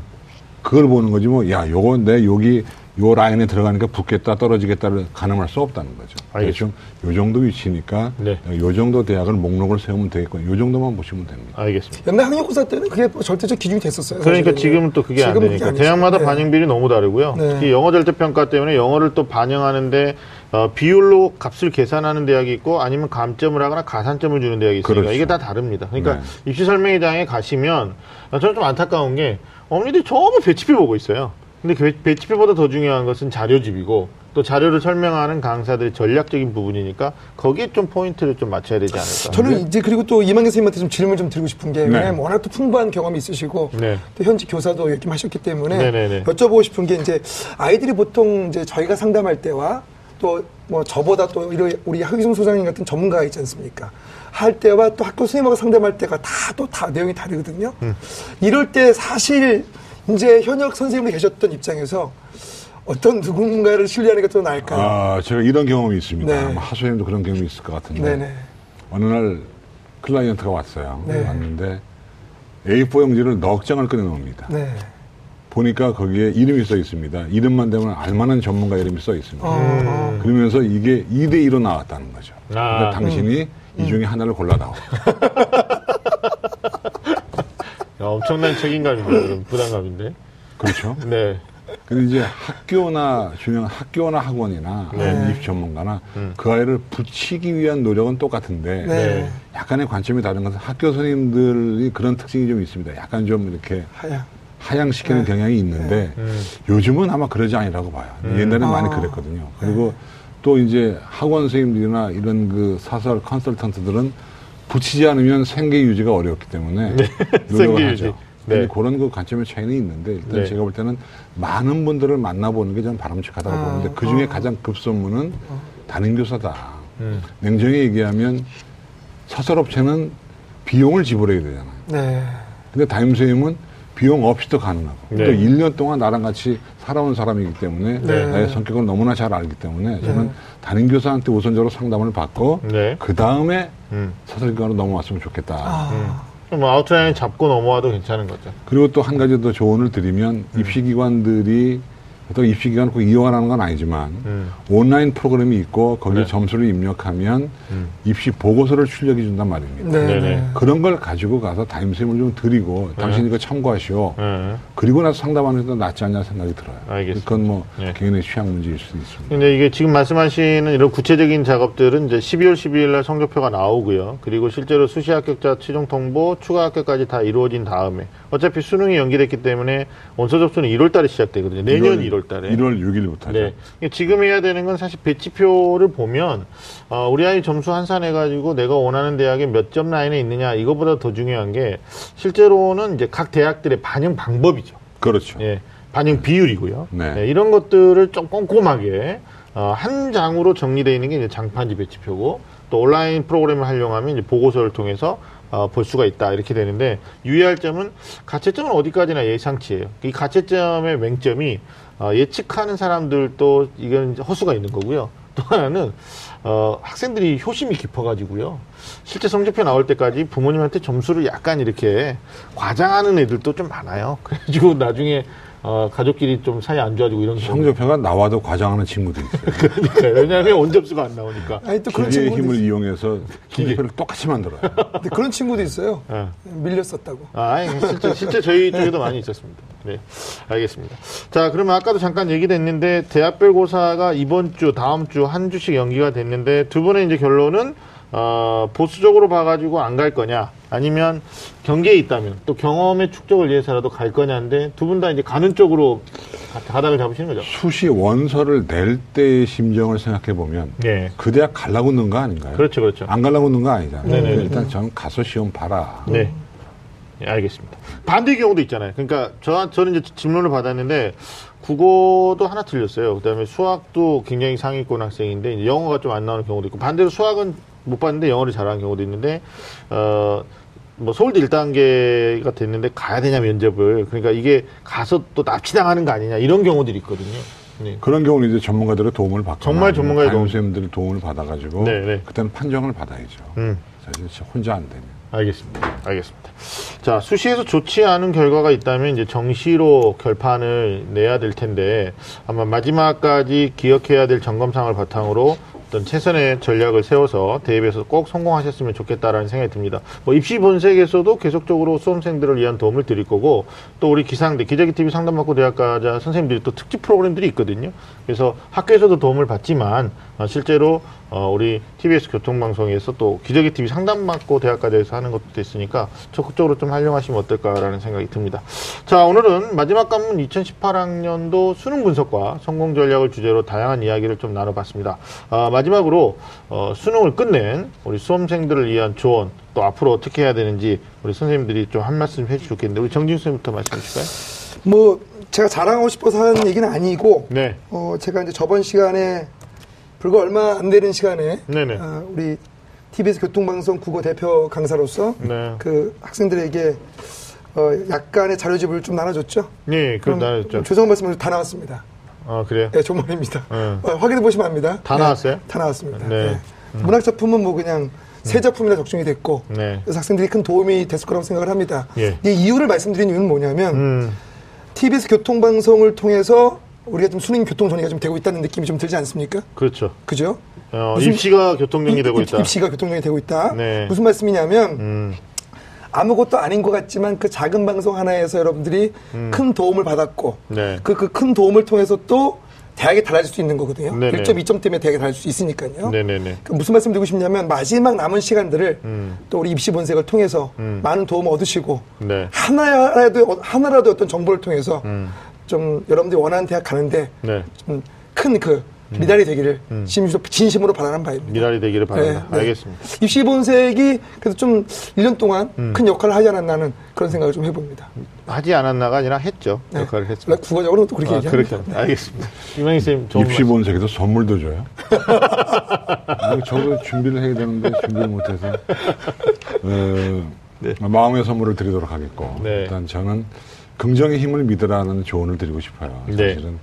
그걸 보는 거지 뭐, 야, 요거 내 여기 요 라인에 들어가니까 붙겠다 떨어지겠다를 가늠할 수 없다는 거죠. 대충 요 정도 위치니까 네. 요 정도 대학을 목록을 세우면 되겠군. 요 정도만 보시면 됩니다. 알겠습니다. 옛날 학력고사 때는 그게 뭐 절대적 기준이 됐었어요. 그러니까 사실은. 지금은 또 그게 안 지금은 되니까 아니죠. 대학마다 네. 반영비율이 너무 다르고요. 네. 특히 영어 절대 평가 때문에 영어를 또 반영하는데 어, 비율로 값을 계산하는 대학이 있고 아니면 감점을 하거나 가산점을 주는 대학이 있으니까 그렇죠. 이게 다 다릅니다. 그러니까 네. 입시 설명회장에 가시면 어, 저는 좀 안타까운 게 어머니들이 전부 배치표 보고 있어요. 근데 그 배치표보다 더 중요한 것은 자료집이고 또 자료를 설명하는 강사들의 전략적인 부분이니까 거기에 좀 포인트를 좀 맞춰야 되지 않을까. 저는 이제 그리고 또 이망현 선생님한테 좀 질문 좀 드리고 싶은 게 네. 워낙 또 풍부한 경험이 있으시고 네. 또 현직 교사도 이렇게 하셨기 때문에 네네네. 여쭤보고 싶은 게 이제 아이들이 보통 이제 저희가 상담할 때와 또 뭐 저보다 또 우리 하기성 소장님 같은 전문가가 있지 않습니까? 할 때와 또 학교 선생님하고 상담할 때가 다또다 내용이 다르거든요. 음. 이럴 때 사실 이제 현역 선생님이 계셨던 입장에서 어떤 누군가를 신뢰하는 게 더 나을까요? 아, 제가 이런 경험이 있습니다. 네. 아마 하소연도 그런 경험이 있을 것 같은데. 네네. 어느 날 클라이언트가 왔어요. 네. 왔는데 A4 용지를 넉 장을 꺼내놓습니다. 네. 보니까 거기에 이름이 써 있습니다. 이름만 되면 알만한 전문가 이름이 써 있습니다. 어, 어. 그러면서 이게 2대2로 나왔다는 거죠. 아. 그러니까 당신이 이 중에 하나를 골라다오. *laughs* 야, 엄청난 책임감인데 부담감인데. 그렇죠? *laughs* 네. 근데 이제 학교나 중요한 학교나 학원이나 네. 입시 전문가나 음. 그 아이를 붙이기 위한 노력은 똑같은데 네. 약간의 관점이 다른 것은 학교 선생님들이 그런 특징이 좀 있습니다. 약간 좀 이렇게 하야. 하향시키는 네. 경향이 있는데 음. 요즘은 아마 그러지 아니라고 봐요. 옛날에는 많이 아. 그랬거든요. 그리고 또 이제 학원 선생님들이나 이런 그 사설 컨설턴트들은 붙이지 않으면 생계 유지가 어렵기 때문에 생계 노력을. 하죠. 네. 그런 그 관점의 차이는 있는데 일단 네. 제가 볼 때는 많은 분들을 만나보는 게 저는 바람직하다고 아, 보는데 그 중에 어. 가장 급선무는 담임 교사다. 음. 냉정히 얘기하면 사설업체는 비용을 지불해야 되잖아요. 네. 근데 담임 선생님은 비용 없이도 가능하고. 네. 그러니까 1년 동안 나랑 같이 살아온 사람이기 때문에 네. 나의 성격을 너무나 잘 알기 때문에 저는 담임 교사한테 우선적으로 상담을 받고 네. 그 다음에 음. 사설기관으로 넘어왔으면 좋겠다. 아. 뭐 아웃라인 잡고 넘어와도 괜찮은 거죠. 그리고 또 한 가지 더 조언을 드리면 입시기관들이 또 입시 기간 꼭 이용하라는 건 아니지만 음. 온라인 프로그램이 있고 거기에 네. 점수를 입력하면 음. 입시 보고서를 출력해 준단 말입니다. 네. 네네. 네. 그런 걸 가지고 가서 담임선생님을 좀 드리고 당신이 이거 참고하시오. 예. 그리고 나서 상담하는 게더 낫지 않냐 생각이 들어요. 알겠습니다. 그건 뭐 네. 개인의 취향 문제일 수도 있습니다. 근데 이게 지금 말씀하시는 이런 구체적인 작업들은 이제 12월 12일 날 성적표가 나오고요. 그리고 실제로 수시 합격자 최종 통보, 추가 합격까지 다 이루어진 다음에 어차피 수능이 연기됐기 때문에 원서 접수는 1월 달에 시작되거든요. 내년 1월, 달에. 1월 6일부터죠. 네. 이게 지금 해야 되는 건 사실 배치표를 보면 어, 우리 아이 점수 환산해 가지고 내가 원하는 대학에 몇 점 라인에 있느냐 이거보다 더 중요한 게 실제로는 이제 각 대학들의 반영 방법이죠. 그렇죠. 예, 반영 비율이고요. 네. 예, 이런 것들을 좀 꼼꼼하게 어, 한 장으로 정리되어 있는 게 이제 장판지 배치표고 또 온라인 프로그램을 활용하면 이제 보고서를 통해서 어, 볼 수가 있다 이렇게 되는데 유의할 점은 가채점은 어디까지나 예상치예요. 이 가채점의 맹점이 어, 예측하는 사람들도 이건 허수가 있는 거고요. 또 하나는 어, 학생들이 효심이 깊어가지고요. 실제 성적표 나올 때까지 부모님한테 점수를 약간 이렇게 과장하는 애들도 좀 많아요. *laughs* 그래가지고 나중에 어, 가족끼리 좀 사이 안 좋아지고 이런. 성적표가 나와도 과장하는 친구도 있어요. *laughs* 그러니까요. 왜냐하면 원점수가 안 나오니까. 아니 또 그런 기계의 친구도 힘을 있- 이용해서 성적표를 똑같이 만들어요. 근데 그런 친구도 있어요. 예. 밀렸었다고. 아, 아니, 실제, 실제 저희 *laughs* 쪽에도 많이 있었습니다. 네. 알겠습니다. 자, 그러면 아까도 잠깐 얘기됐는데, 대학별 고사가 이번 주, 다음 주 한 주씩 연기가 됐는데, 두 분의 이제 결론은, 어, 보수적으로 봐가지고 안 갈 거냐, 아니면 경계에 있다면, 또 경험의 축적을 위해서라도 갈 거냐인데, 두 분 다 이제 가는 쪽으로 가- 가닥을 잡으시는 거죠. 수시 원서를 낼 때의 심정을 생각해 보면 네. 그 대학 가려고 넣은 거 아닌가요? 그렇죠, 그렇죠. 안 가려고 넣은 거 아니잖아요. 네네. 일단 전 가서 시험 봐라. 네. 예, 알겠습니다. 반대의 경우도 있잖아요. 그러니까 저, 저는 이제 질문을 받았는데 국어도 하나 틀렸어요. 그다음에 수학도 굉장히 상위권 학생인데 영어가 좀 안 나오는 경우도 있고 반대로 수학은 못 봤는데 영어를 잘하는 경우도 있는데 어. 뭐 서울대 1단계가 됐는데 가야 되냐 면접을 그러니까 이게 가서 또 납치당하는 거 아니냐 이런 경우들이 있거든요. 네. 그런 경우는 이제 전문가들의 도움을 받거나 정말 전문가의 도움. 선생님들의 도움을 받아가지고 네, 네. 그때는 판정을 받아야죠. 음. 사실 혼자 안 되면. 알겠습니다. 알겠습니다. 자, 수시에서 좋지 않은 결과가 있다면 이제 정시로 결판을 내야 될 텐데 아마 마지막까지 기억해야 될 점검상을 바탕으로 어떤 최선의 전략을 세워서 대입에서 꼭 성공하셨으면 좋겠다라는 생각이 듭니다. 뭐 입시 본색에서도 계속적으로 수험생들을 위한 도움을 드릴 거고 또 우리 기상대 기자기 TV 상담받고 대학가자 선생님들이 또 특집 프로그램들이 있거든요. 그래서 학교에서도 도움을 받지만 어, 실제로 어, 우리 TBS 교통방송에서 또 기저귀 TV 상담받고 대학가자에서 하는 것도 있으니까 적극적으로 좀 활용하시면 어떨까라는 생각이 듭니다. 자, 오늘은 마지막 관문 2018학년도 수능 분석과 성공 전략을 주제로 다양한 이야기를 좀 나눠봤습니다. 아, 마지막으로 어, 수능을 끝낸 우리 수험생들을 위한 조언 또 앞으로 어떻게 해야 되는지 우리 선생님들이 좀 한 말씀 해주시면 좋겠는데 우리 정진 선생님부터 말씀해 주실까요? 뭐 제가 자랑하고 싶어서 하는 얘기는 아니고 네. 어, 제가 이제 저번 시간에 불과 얼마 안 되는 시간에. 아, 우리 TBS 교통방송 국어 대표 강사로서 네. 그 학생들에게 어, 약간의 자료집을 좀 나눠줬죠. 네, 그럼 나였죠. 죄송한 말씀을 다 나왔습니다. 아, 그래요? 네, 정말입니다. 네. 어, 확인해 보시면 압니다. 다 네, 나왔어요? 다 나왔습니다. 네. 네. 문학 작품은 뭐 그냥 세 작품이나 적중이 됐고 네. 그래서 학생들이 큰 도움이 됐을 거라고 생각을 합니다. 예. 이 이유를 말씀드린 이유는 뭐냐면 음, TBS 교통방송을 통해서 우리가 좀 수능 교통 정리가 좀 되고 있다는 느낌이 좀 들지 않습니까? 그렇죠. 그죠? 어, 무슨- 입시가 교통 정리 되고 입- 있다. 입시가 교통 정리 되고 있다. 네. 무슨 말씀이냐면 음, 아무것도 아닌 것 같지만 그 작은 방송 하나에서 여러분들이 큰 도움을 받았고 음. 네. 그그 큰 도움을 통해서 또 대학에 달아질 수 있는 거거든요. 네네. 1점, 2점 때문에 대학에 달아질 수 있으니까요. 네네네. 그 무슨 말씀 드리고 싶냐면 마지막 남은 시간들을 음. 또 우리 입시 본색을 통해서 많은 도움을 얻으시고 네. 하나라도 하나라도 어떤 정보를 통해서 음. 좀 여러분들이 원하는 대학 가는데 네. 좀큰그 미달이 되기를 진심 으로, 진심으로 바라는 바입니다. 미랄이 되기를. 네, 네. 알겠습니다. 입시 본색이 그래도 좀 1년 동안 큰 역할을 하지 않았나는 그런 생각을 좀 해봅니다. 하지 않았나가 아니라 했죠. 네. 역할을 했습니다. 국어적으로는 또 그렇게 아, 얘기합니다. 그렇게. 알겠습니다. *laughs* 이만희 쌤, 좋은 입시 말씀. 본색에도 선물도 줘요. *laughs* 저도 준비를 해야 되는데 준비를 못해서 *laughs* 어, 마음의 선물을 드리도록 하겠고 네. 일단 저는 긍정의 힘을 믿으라는 조언을 드리고 싶어요. 네. 사실은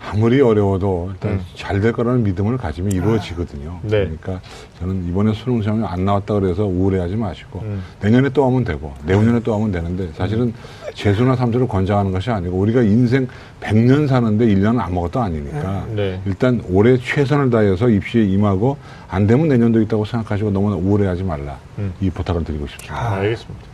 아무리 어려워도 일단 음. 잘될 거라는 믿음을 가지면 이루어지거든요. 네. 그러니까 저는 이번에 수능 시험이 안 나왔다 그래서 우울해하지 마시고 음. 내년에 또 하면 되고 내후년에 또 하면 되는데 사실은 재수나 삼수를 권장하는 것이 아니고 우리가 인생 100년 사는데 1년은 아무것도 아니니까 네. 일단 올해 최선을 다해서 입시에 임하고 안 되면 내년도 있다고 생각하시고 너무 우울해하지 말라 음. 이 부탁을 드리고 싶습니다. 아, 알겠습니다.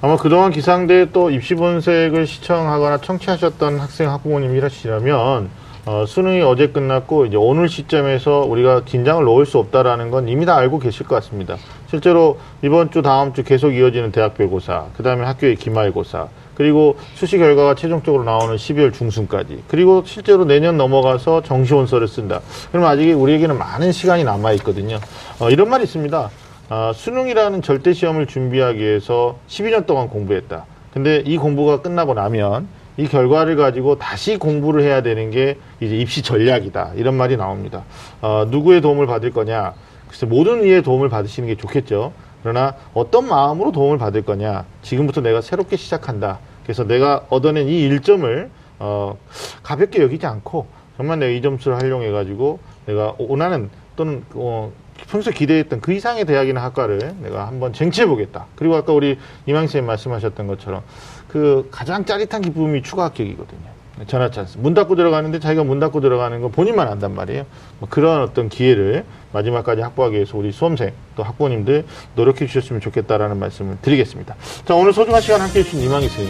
아마 그동안 기상대 또 입시 본색을 시청하거나 청취하셨던 학생 학부모님이라시라면 어, 수능이 어제 끝났고 이제 오늘 시점에서 우리가 긴장을 놓을 수 없다라는 건 이미 다 알고 계실 것 같습니다. 실제로 이번 주 다음 주 계속 이어지는 대학별고사, 그 다음에 학교의 기말고사, 그리고 수시 결과가 최종적으로 나오는 12월 중순까지, 그리고 실제로 내년 넘어가서 정시원서를 쓴다. 그럼 아직 우리에게는 많은 시간이 남아 있거든요. 어, 이런 말이 있습니다. 아, 수능이라는 절대 시험을 준비하기 위해서 12년 동안 공부했다. 근데 이 공부가 끝나고 나면 이 결과를 가지고 다시 공부를 해야 되는 게 이제 입시 전략이다. 이런 말이 나옵니다. 어, 누구의 도움을 받을 거냐? 글쎄, 모든 이의 도움을 받으시는 게 좋겠죠. 그러나 어떤 마음으로 도움을 받을 거냐? 지금부터 내가 새롭게 시작한다. 그래서 내가 얻어낸 이 일점을 어, 가볍게 여기지 않고 정말 내가 이 점수를 활용해 가지고 내가 원하는 또는 어, 평소 에 기대했던 그 이상의 대학이나 학과를 내가 한번 쟁취해보겠다. 그리고 아까 우리 이망 쌤 말씀하셨던 것처럼 그 가장 짜릿한 기쁨이 추가 합격이거든요. 전화 찬스. 문 닫고 들어가는데 자기가 문 닫고 들어가는 건 본인만 안단 말이에요. 뭐 그런 어떤 기회를 마지막까지 확보하기 위해서 우리 수험생 또 학부모님들 노력해 주셨으면 좋겠다라는 말씀을 드리겠습니다. 자, 오늘 소중한 시간 함께 해 주신 이망희 쌤,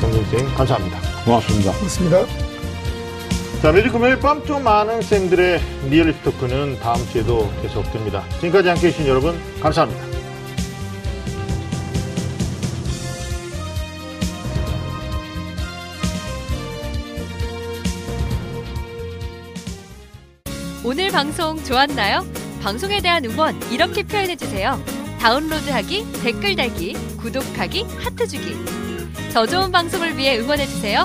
정준 쌤, 감사합니다. 고맙습니다. 그렇습니다. 자, 매주 금요일 밤 좀 많은 쌤들의 리얼 입시 토크는 다음 주에도 계속됩니다. 지금까지 함께 해 주신 여러분, 감사합니다. 오늘 방송 좋았나요? 방송에 대한 응원 이렇게 표현해 주세요. 다운로드하기, 댓글 달기, 구독하기, 하트 주기. 더 좋은 방송을 위해 응원해 주세요.